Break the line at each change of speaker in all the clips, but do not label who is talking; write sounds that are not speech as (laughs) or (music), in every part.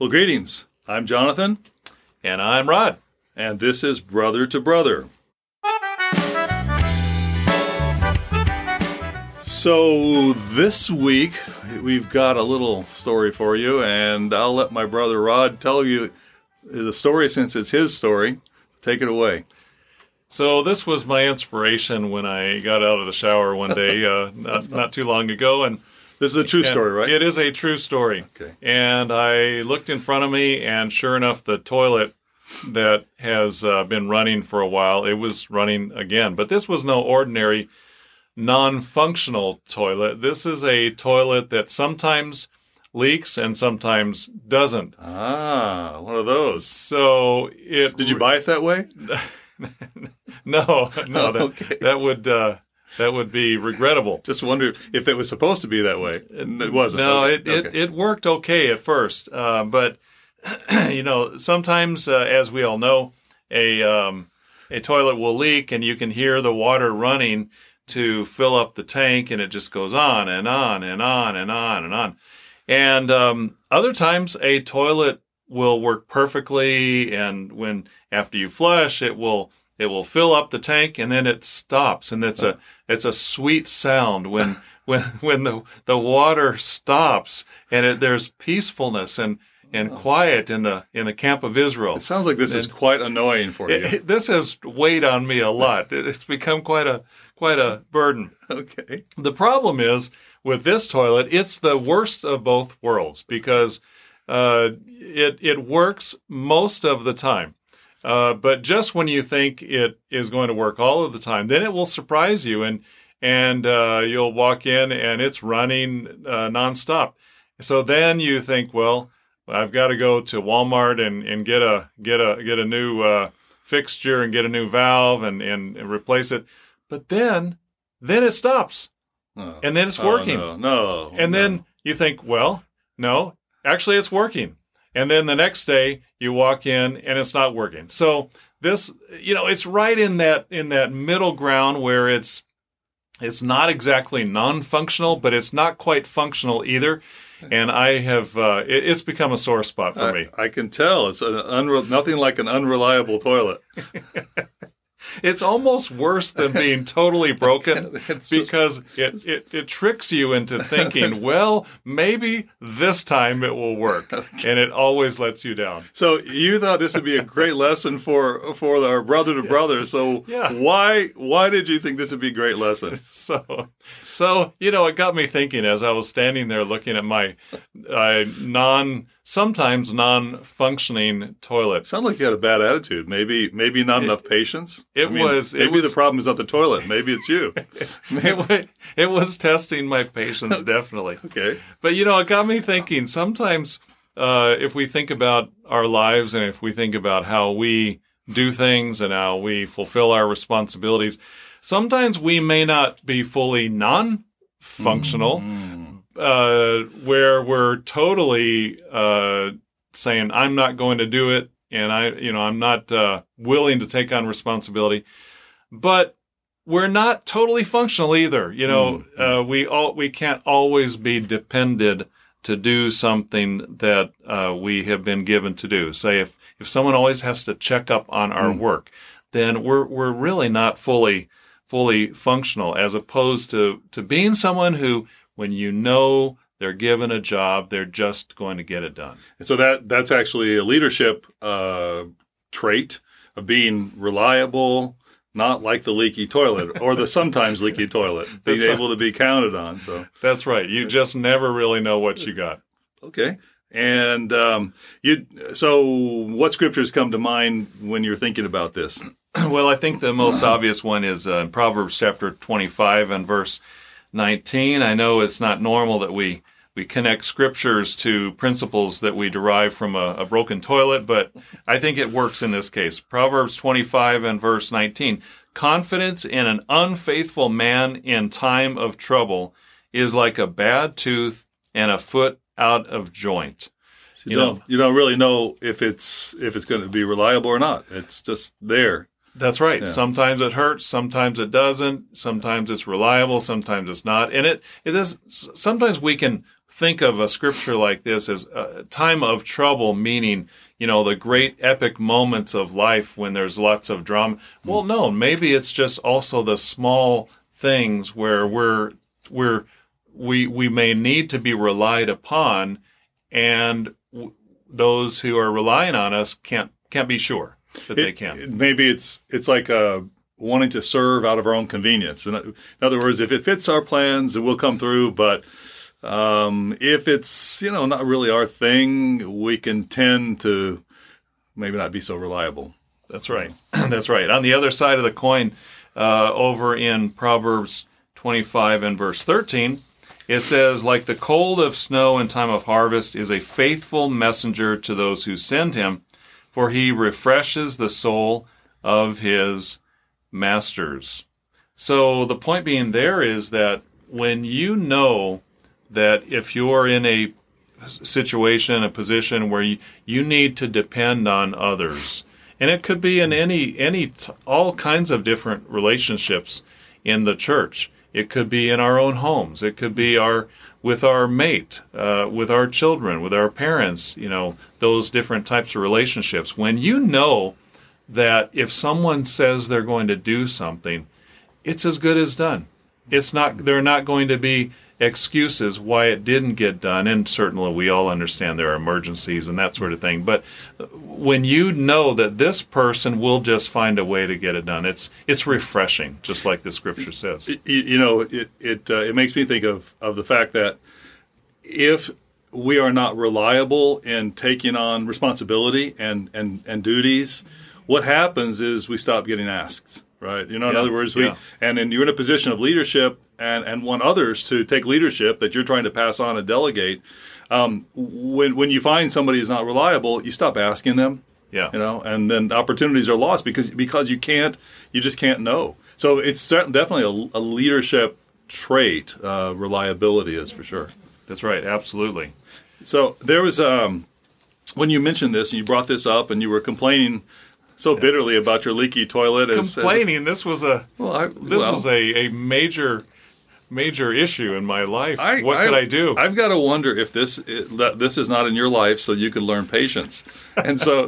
Well, greetings. I'm Jonathan,
And I'm Rod.
and this is Brother to Brother. So, this week we've got a little story for you, and I'll let my brother Rod tell you the story since it's his story. Take it away.
So this was my inspiration when I got out of the shower one day, uh, not, not too long ago, and
This is a true
and
story, right?
It is a true story.
Okay.
And I looked in front of me, and sure enough, the toilet that has uh, been running for a while, it was running again. But this was no ordinary non-functional toilet. This is a toilet that sometimes leaks and sometimes doesn't.
Ah, one of those.
So it
Did you buy it that way? (laughs)
No, no, that, (laughs)
Okay.
that would uh, that would be regrettable. (laughs)
Just wondered if it was supposed to be that way. It wasn't.
No,
Okay,
it, it, it worked okay at first, uh, but (clears throat) you know sometimes, uh, as we all know, a um, a toilet will leak, and you can hear the water running to fill up the tank, and it just goes on and on and on and on and on. And um, other times, a toilet will work perfectly, and when after you flush, it will it will fill up the tank, and then it stops, and it's a it's a sweet sound when (laughs) when when the the water stops, and it, there's peacefulness and and quiet in the in the camp of Israel.
It sounds like this is quite annoying for you.
It- it- this has weighed on me a lot. It- It's become quite a quite a burden. (laughs)
okay.
The problem is with this toilet, it's the worst of both worlds because uh, it it works most of the time. Uh, but just when you think it is going to work all of the time, then it will surprise you, and and uh, you'll walk in and it's running uh, nonstop. So then you think, well, I've got to go to Walmart and, and get a get a get a new uh, fixture and get a new valve and, and, and replace it. But then then it stops
Oh.
and then it's
Oh,
working.
no, no.
And
no.
then you think, well, no, actually it's working. And then the next day you walk in and it's not working. So this, you know, it's right in that in that middle ground where it's it's not exactly non-functional, but it's not quite functional either. And I have uh, it, it's become a sore spot for
I,
me.
I can tell it's an unre- nothing like an unreliable toilet. (laughs)
It's almost worse than being totally broken (laughs) because it, it, it tricks you into thinking, (laughs) well, maybe this time it will work. And it always lets you down.
so you thought this would be a great lesson for for our brother to brother. So
Yeah.
why why did you think this would be a great lesson? (laughs)
So, so you know, it got me thinking as I was standing there looking at my uh, non, sometimes non-functioning toilet.
Sounds like you had a bad attitude. Maybe maybe not enough patience.
it was- it
Maybe
was-
the problem is not the toilet. Maybe it's you. (laughs)
It was, it was testing my patience, (laughs) definitely.
okay.
But you know, it got me thinking. Sometimes, uh, if we think about our lives and if we think about how we do things and how we fulfill our responsibilities, sometimes we may not be fully non-functional, uh, where we're totally uh, saying, "I'm not going to do it," and I, you know, I'm not uh, willing to take on responsibility, but we're not totally functional either. You know, uh, we all we can't always be depended to do something that uh, we have been given to do. Say if if someone always has to check up on our work, then we're we're really not fully fully functional. As opposed to to being someone who, when you know they're given a job, they're just going to get it done.
And so that that's actually a leadership uh, trait of being reliable, not like the leaky toilet or the sometimes (laughs) leaky toilet, being
some-
able to be counted on. So
That's right. You just never really know what you got.
okay, and um, you. So what scriptures come to mind when you're thinking about this? (clears throat)
Well, I think the most obvious one is uh, in Proverbs chapter 25 and verse 19. I know it's not normal that we we connect scriptures to principles that we derive from a, a broken toilet, but I think it works in this case. Proverbs 25 and verse 19. Confidence in an unfaithful man in time of trouble is like a bad tooth and a foot out of joint.
So you,
You
don't
know.
you don't really know if it's if it's going to be reliable or not. It's just there.
That's right.
Yeah.
Sometimes it hurts, sometimes it doesn't, sometimes it's reliable, sometimes it's not. And it it is sometimes we can think of a scripture like this as a time of trouble, meaning, you know, the great epic moments of life when there's lots of drama. Hmm. Well, no, maybe it's just also the small things where we're, we're, we, we may need to be relied upon and w- those who are relying on us can't, can't be sure that they can.
it- maybe it's it's like uh, wanting to serve out of our own convenience. In, in other words, if it fits our plans, it will come through. But um, if it's you know not really our thing, we can tend to maybe not be so reliable.
That's right. (clears throat) That's right. On the other side of the coin, uh, over in Proverbs 25 and verse 13, it says, Like the cold of snow in time of harvest is a faithful messenger to those who send him, for he refreshes the soul of his masters. So the point being there is that when you know that if you're in a situation, a position where you, you need to depend on others, and it could be in any any all kinds of different relationships in the church. It could be in our own homes. It could be our with our mate, uh, with our children, with our parents. You know those different types of relationships. When you know that if someone says they're going to do something, it's as good as done. It's not. They're not going to be excuses why it didn't get done. And certainly, we all understand there are emergencies and that sort of thing. But when you know that this person will just find a way to get it done, it's it's refreshing, just like the scripture says.
you, you know, it it uh, it makes me think of of the fact that if we are not reliable in taking on responsibility and and and duties, what happens is we stop getting asked. Right, you know. In other words, we
yeah.
and then you're in a position of leadership and and want others to take leadership that you're trying to pass on and delegate. Um, when when you find somebody is not reliable, you stop asking them
Yeah.
you know and then opportunities are lost because because you can't you just can't know so it's certain, definitely a, a leadership trait uh, reliability is for sure
That's right. Absolutely.
so there was um, when you mentioned this and you brought this up and you were complaining so bitterly about your leaky toilet as, as- uh,
Complaining. This was a
well, I,
this
well,
was a, a major major issue in my life.
I-
what could I do?
I've got to wonder if this this is not in your life, so you can learn patience. (laughs) And so,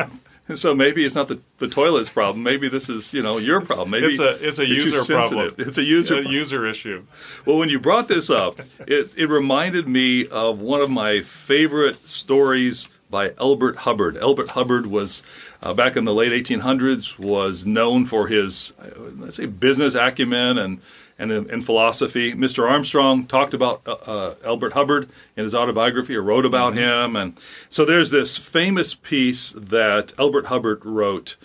and so maybe it's not the, the toilet's problem. Maybe this is you know your problem. Maybe
it's a it's a user problem.
It's a user.
a
problem.
user issue.
Well, when you brought this up, it, it reminded me of one of my favorite stories by Elbert Hubbard. Elbert Hubbard was uh, back in the late 1800s was known for his uh, let's say business acumen and and in philosophy. Mr. Armstrong talked about uh, uh, Elbert Hubbard in his autobiography or wrote about him, and so there's this famous piece that Elbert Hubbard wrote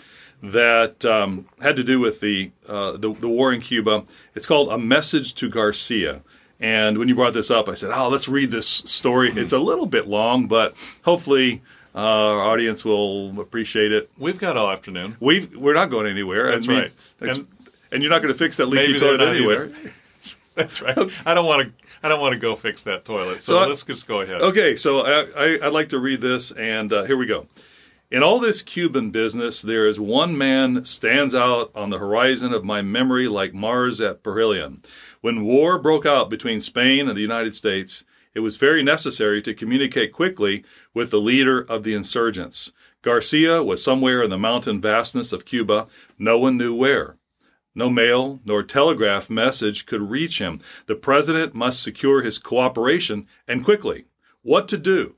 that um, had to do with the, uh, the the war in Cuba. It's called "A Message to Garcia." And when you brought this up, I said, "Oh, let's read this story. It's a little bit long, but hopefully uh, our audience will appreciate it."
We've got all afternoon.
We we're not going anywhere.
That's
I mean,
right. And-
and you're not going to fix that leaky toilet anywhere. (laughs)
That's right. I don't want to. I don't want to go fix that toilet. So,
So I-
let's just go ahead.
Okay, so I, I'd like to read this, and uh, here we go. In all this Cuban business, there is one man stands out on the horizon of my memory like Mars at perihelion. When war broke out between Spain and the United States, it was very necessary to communicate quickly with the leader of the insurgents. Garcia was somewhere in the mountain vastness of Cuba. No one knew where. No mail nor telegraph message could reach him. The president must secure his cooperation and quickly. What to do?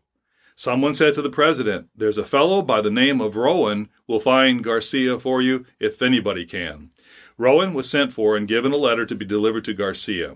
Someone said to the president, There's a fellow by the name of Rowan will find Garcia for you if anybody can. Rowan was sent for and given a letter to be delivered to Garcia.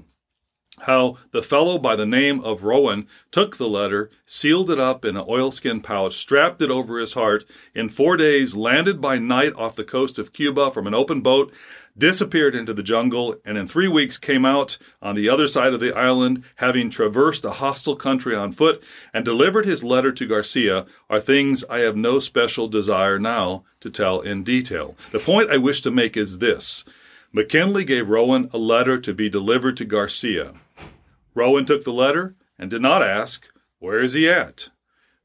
How the fellow by the name of Rowan took the letter, sealed it up in an oilskin pouch, strapped it over his heart, in four days landed by night off the coast of Cuba from an open boat, disappeared into the jungle, and in three weeks came out on the other side of the island, having traversed a hostile country on foot, and delivered his letter to Garcia, are things I have no special desire now to tell in detail. The point I wish to make is this. McKinley gave Rowan a letter to be delivered to Garcia. Rowan took the letter and did not ask, Where is he at?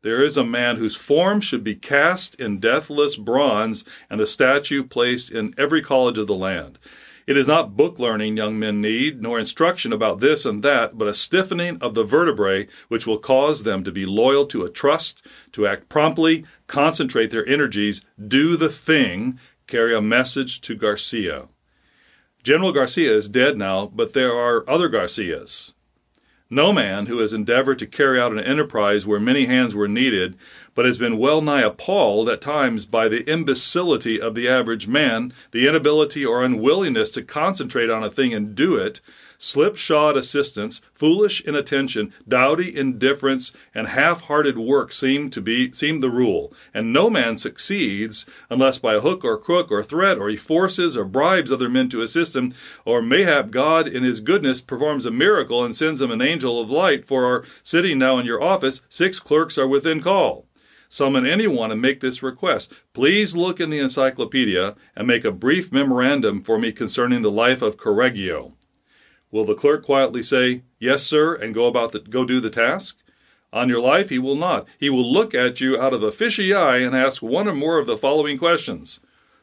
There is a man whose form should be cast in deathless bronze and the statue placed in every college of the land. It is not book learning young men need, nor instruction about this and that, but a stiffening of the vertebrae which will cause them to be loyal to a trust, to act promptly, concentrate their energies, do the thing, carry a message to Garcia. General Garcia is dead now, but there are other Garcias. No man who has endeavored to carry out an enterprise where many hands were needed, but has been well nigh appalled at times by the imbecility of the average man, the inability or unwillingness to concentrate on a thing and do it, slipshod assistance, foolish inattention, dowdy indifference, and half-hearted work seem to be seem the rule, and no man succeeds unless by hook or crook or threat or he forces or bribes other men to assist him, or mayhap God in his goodness performs a miracle and sends him an angel of light for our sitting now in your office, six clerks are within call. Summon anyone and make this request. Please look in the encyclopedia and make a brief memorandum for me concerning the life of Correggio. Will the clerk quietly say, Yes, sir, and go about the, go do the task? On your life, he will not. He will look at you out of a fishy eye and ask one or more of the following questions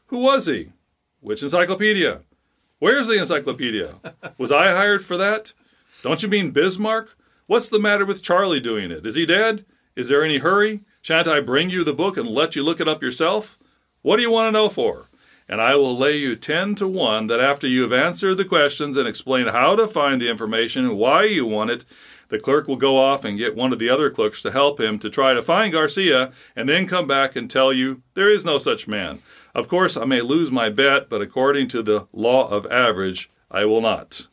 Who was he? Which encyclopedia? Where's the encyclopedia? Was I hired for that? Don't you mean Bismarck? What's the matter with Charlie doing it? Is he dead? Is there any hurry? Shan't I bring you the book and let you look it up yourself? What do you want to know for? And I will lay you 10 to 1 that after you have answered the questions and explained how to find the information and why you want it, the clerk will go off and get one of the other clerks to help him to try to find Garcia and then come back and tell you there is no such man. Of course, I may lose my bet, but according to the law of average, I will not.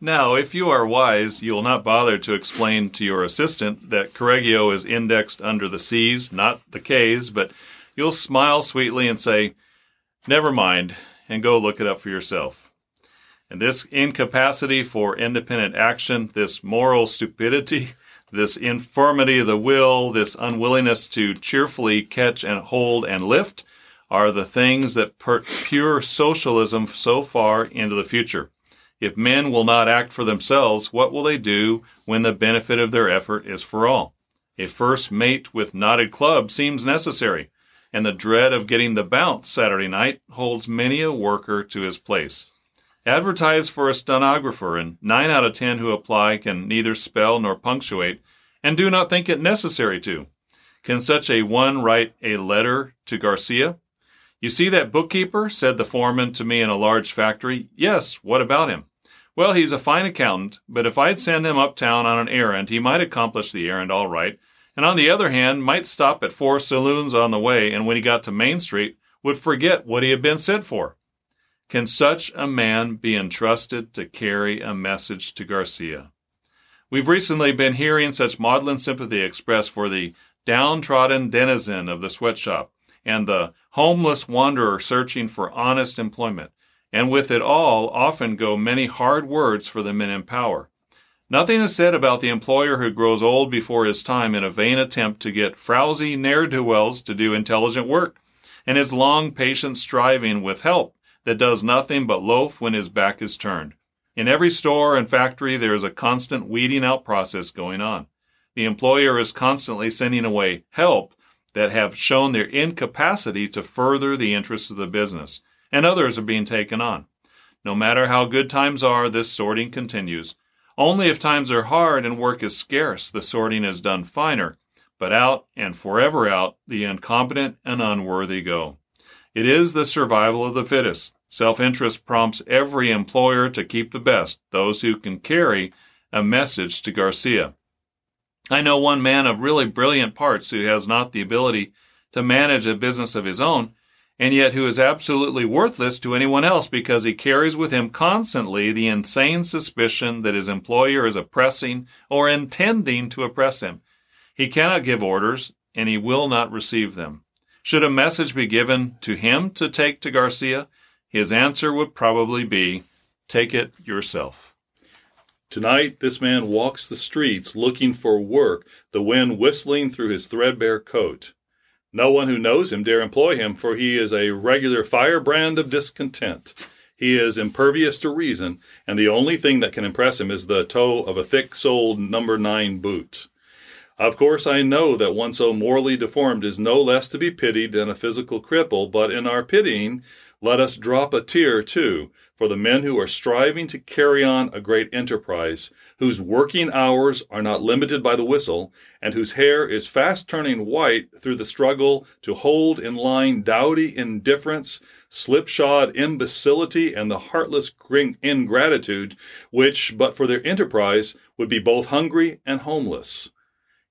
Now, if you are wise, you will not bother to explain to your assistant that Correggio is indexed under the C's, not the K's, but you'll smile sweetly and say, Never mind, and go look it up for yourself. And this incapacity for independent action, this moral stupidity, this infirmity of the will, this unwillingness to cheerfully catch and hold and lift, are the things that put pure socialism so far into the future. If men will not act for themselves, what will they do when the benefit of their effort is for all? A first mate with knotted club seems necessary and the dread of getting the bounce Saturday night holds many a worker to his place. Advertise for a stenographer, and nine out of ten who apply can neither spell nor punctuate, and do not think it necessary to. Can such a one write a letter to Garcia? You see that bookkeeper? said the foreman to me in a large factory. Yes, what about him? Well, he's a fine accountant, but if I'd send him uptown on an errand, he might accomplish the errand all right, and on the other hand, might stop at four saloons on the way, and when he got to Main Street, would forget what he had been sent for. Can such a man be entrusted to carry a message to Garcia? We've recently been hearing such maudlin sympathy expressed for the downtrodden denizen of the sweatshop and the homeless wanderer searching for honest employment, and with it all often go many hard words for the men in power. Nothing is said about the employer who grows old before his time in a vain attempt to get frowsy ne'er do wells to do intelligent work, and his long patient striving with help that does nothing but loaf when his back is turned. In every store and factory, there is a constant weeding out process going on. The employer is constantly sending away help that have shown their incapacity to further the interests of the business, and others are being taken on. No matter how good times are, this sorting continues only if times are hard and work is scarce, the sorting is done finer, but out and forever out, the incompetent and unworthy go. It is the survival of the fittest. Self interest prompts every employer to keep the best, those who can carry a message to Garcia. I know one man of really brilliant parts who has not the ability to manage a business of his own, and yet who is absolutely worthless to anyone else because he carries with him constantly the insane suspicion that his employer is oppressing or intending to oppress him. He cannot give orders, and he will not receive them. Should a message be given to him to take to Garcia, his answer would probably be, Take it yourself.
Tonight, this man walks the streets looking for work, the wind whistling through his threadbare coat. No one who knows him dare employ him, for he is a regular firebrand of discontent. He is impervious to reason, and the only thing that can impress him is the toe of a thick soled number nine boot. Of course, I know that one so morally deformed is no less to be pitied than a physical cripple, but in our pitying, Let us drop a tear, too, for the men who are striving to carry on a great enterprise, whose working hours are not limited by the whistle, and whose hair is fast turning white through the struggle to hold in line dowdy indifference, slipshod imbecility, and the heartless ingratitude, which, but for their enterprise, would be both hungry and homeless.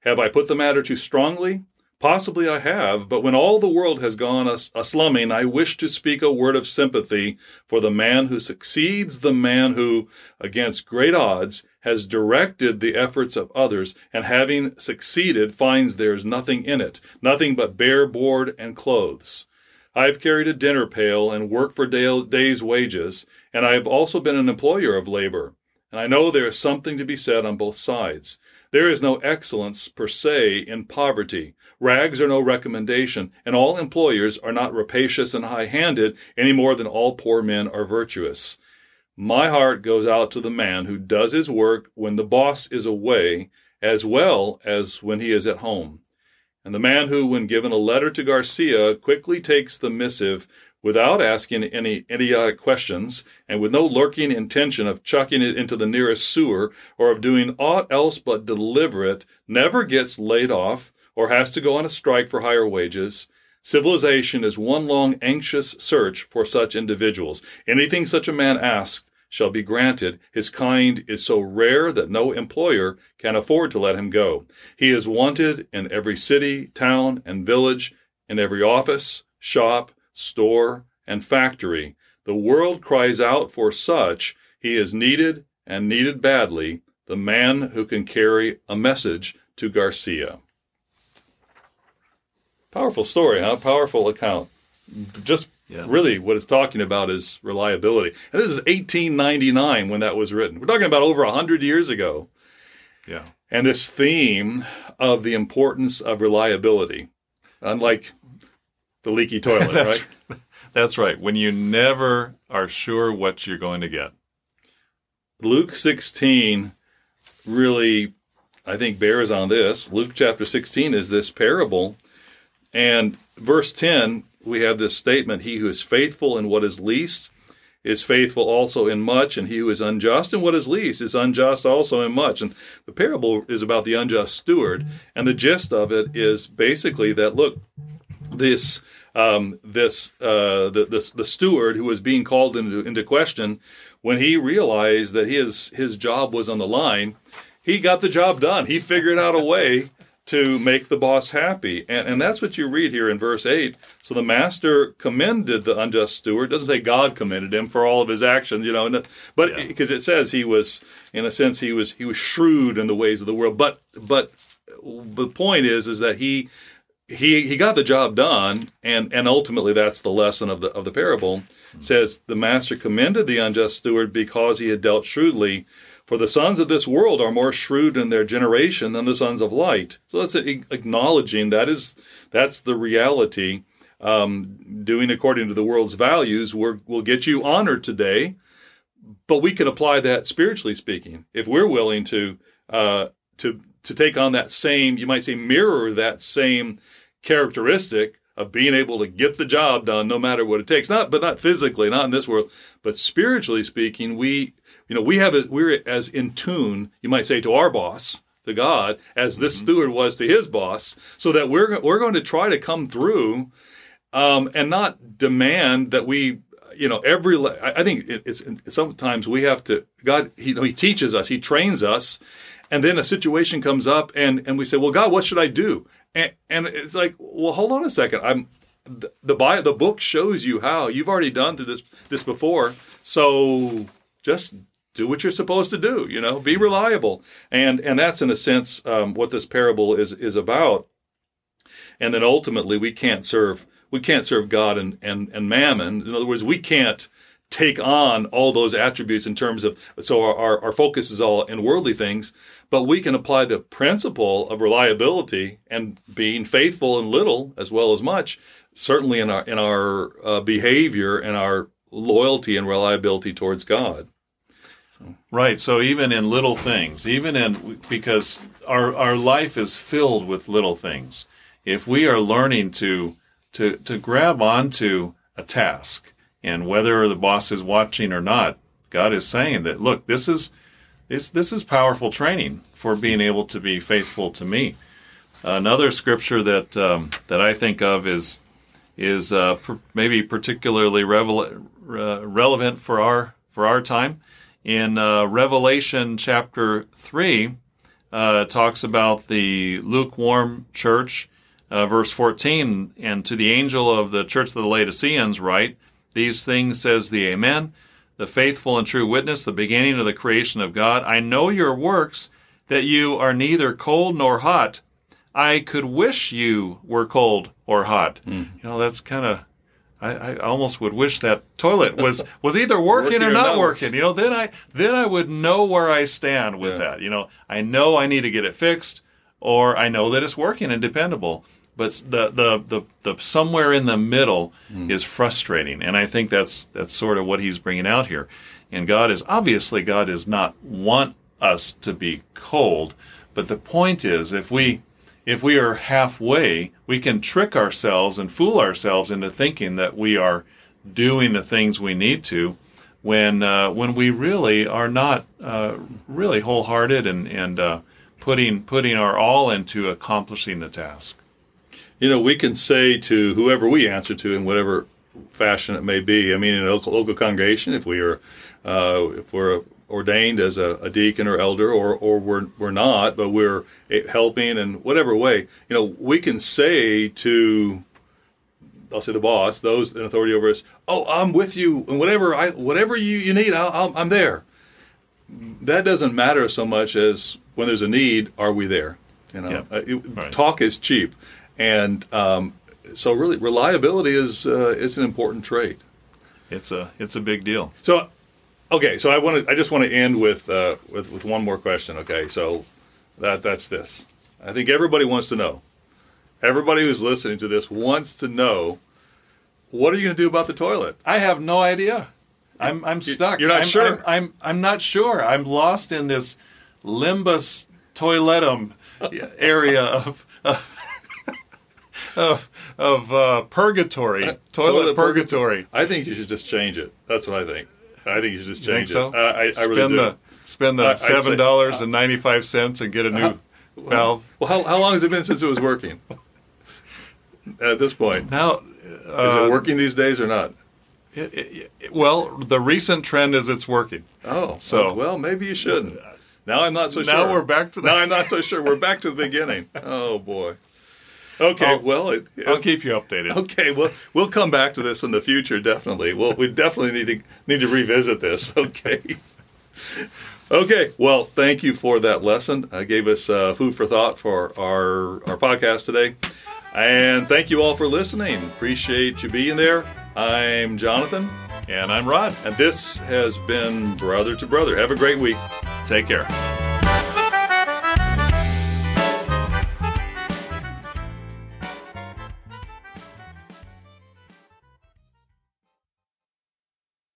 Have I put the matter too strongly? Possibly I have, but when all the world has gone a, slumming, I wish to speak a word of sympathy for the man who succeeds the man who, against great odds, has directed the efforts of others, and having succeeded, finds there's nothing in it, nothing but bare board and clothes. I've carried a dinner pail and worked for day, day's wages, and I have also been an employer of labor. And I know there is something to be said on both sides. There is no excellence per se in poverty. Rags are no recommendation, and all employers are not rapacious and high handed any more than all poor men are virtuous. My heart goes out to the man who does his work when the boss is away as well as when he is at home. And the man who, when given a letter to Garcia, quickly takes the missive without asking any idiotic questions and with no lurking intention of chucking it into the nearest sewer or of doing aught else but deliver it, never gets laid off or has to go on a strike for higher wages. Civilization is one long anxious search for such individuals. Anything such a man asks shall be granted. His kind is so rare that no employer can afford to let him go. He is wanted in every city, town, and village, in every office, shop, store, and factory. The world cries out for such. He is needed and needed badly, the man who can carry a message to Garcia. Powerful story, huh? Powerful account. Just yeah. really what it's talking about is reliability. And this is 1899 when that was written. We're talking about over 100 years ago.
Yeah.
And this theme of the importance of reliability, unlike the leaky (laughs) toilet,
that's,
right? (laughs)
That's right. When you never are sure what you're going to get.
Luke 16 really, I think, bears on this. Luke chapter 16 is this parable. And verse 10, we have this statement He who is faithful in what is least is faithful also in much, and he who is unjust in what is least is unjust also in much. And the parable is about the unjust steward. And the gist of it is basically that look, this um, this uh, the, the, the steward who was being called into into question when he realized that his his job was on the line, he got the job done. He figured out a way to make the boss happy. And, and that's what you read here in verse 8. So the master commended the unjust steward. It doesn't say God commended him for all of his actions, you know, but because yeah. it says he was, in a sense, he was he was shrewd in the ways of the world. But but the point is is that he he he got the job done, and and ultimately that's the lesson of the of the parable. Mm-hmm. Says the master commended the unjust steward because he had dealt shrewdly. For the sons of this world are more shrewd in their generation than the sons of light. So that's acknowledging that is that's the reality. Um, doing according to the world's values will get you honor today, but we can apply that spiritually speaking if we're willing to uh, to to take on that same, you might say, mirror that same characteristic of being able to get the job done no matter what it takes. Not, but not physically, not in this world, but spiritually speaking, we, you know, we have it, we're as in tune, you might say, to our boss, to God, as this mm-hmm. steward was to his boss, so that we're we're going to try to come through, um, and not demand that we you know every i think it's sometimes we have to god he, you know, he teaches us he trains us and then a situation comes up and and we say well god what should i do? And, and it's like well hold on a second. I'm the, the the book shows you how. You've already done through this this before. So just do what you're supposed to do you know be reliable. And and that's in a sense um, what this parable is is about. And then ultimately we can't serve we can't serve god and and, and mammon. In other words we can't take on all those attributes in terms of so our, our, our, focus is all in worldly things but we can apply the principle of reliability and being faithful in little as well as much certainly in our in our uh, behavior and our loyalty and reliability towards god.
Right so even in little things even in because our our life is filled with little things if we are learning to to to grab onto a task And whether the boss is watching or not, God is saying that look, this is this this is powerful training for being able to be faithful to me. Another scripture that um, that I think of is is uh, maybe particularly revel- relevant for our for our time. In uh, Revelation chapter three, uh, talks about the lukewarm church, uh, verse fourteen, and to the angel of the church of the Laodiceans write, "These things says the Amen, the faithful and true witness, the beginning of the creation of God. I know your works, that you are neither cold nor hot." I could wish you were cold or hot. Mm. You know, that's kind of. I, I, almost would wish that toilet was (laughs) was either working, working or, not, working. You know, then I then I would know where I stand with yeah. that. You know, I know I need to get it fixed, or I know that it's working and dependable. But the the the, the somewhere in the middle mm. is frustrating, and I think that's that's sort of what he's bringing out here. And God is obviously God does not want us to be cold, but the point is if we if we are halfway, we can trick ourselves and fool ourselves into thinking that we are doing the things we need to when uh, when we really are not uh, really wholehearted and and uh, putting putting our all into accomplishing the task.
You know, we can say to whoever we answer to in whatever fashion it may be. I mean, in a local, local congregation, if we are uh, if we're ordained as a, a, deacon or elder, or or we're we're not, but we're helping in whatever way. You know, we can say to I'll say the boss, those in authority over us, "Oh, I'm with you, and whatever I whatever you you need, i am I'm there." That doesn't matter so much as when there's a need, are we there? You know, it, right. talk is cheap, and um, so really reliability is uh, is an important trait.
It's a it's a big deal.
So Okay, so I want to. I just want to end with uh, with with one more question. Okay, so that that's this. I think everybody wants to know. Everybody who's listening to this wants to know. What are you going to do about the toilet?
I have no idea. I'm I'm stuck.
You're not
I'm,
sure.
I'm, I'm, I'm not sure. I'm lost in this limbus toiletum area of of (laughs) of uh, purgatory, toilet, toilet purgatory.
purgatory. I think you should just change it. That's what I think. I think you should just change
so?
it. Uh, I, I
spend
really do.
The, spend the seven dollars and ninety five cents and get a new uh, valve.
Well, how, how long has it been since it was working? (laughs) At this point,
now
uh, is it working these days or not?
It, it, it, well, the recent trend is it's working.
Oh, so well, maybe you shouldn't. Now I'm not so
now
sure.
Now we're back to
the now I'm not so sure. We're back to the beginning. Oh boy. Okay,
I'll,
well, it,
I'll keep you updated.
Okay, well, we'll come back to this in the future. Definitely. Well, we definitely need to need to revisit this. (laughs) Okay. Okay, well, thank you for that lesson. Uh, gave us uh, food for thought for our our podcast today, and thank you all for listening. Appreciate you being there. I'm Jonathan,
and I'm Rod,
and this has been Brother to Brother. Have a great week.
Take care.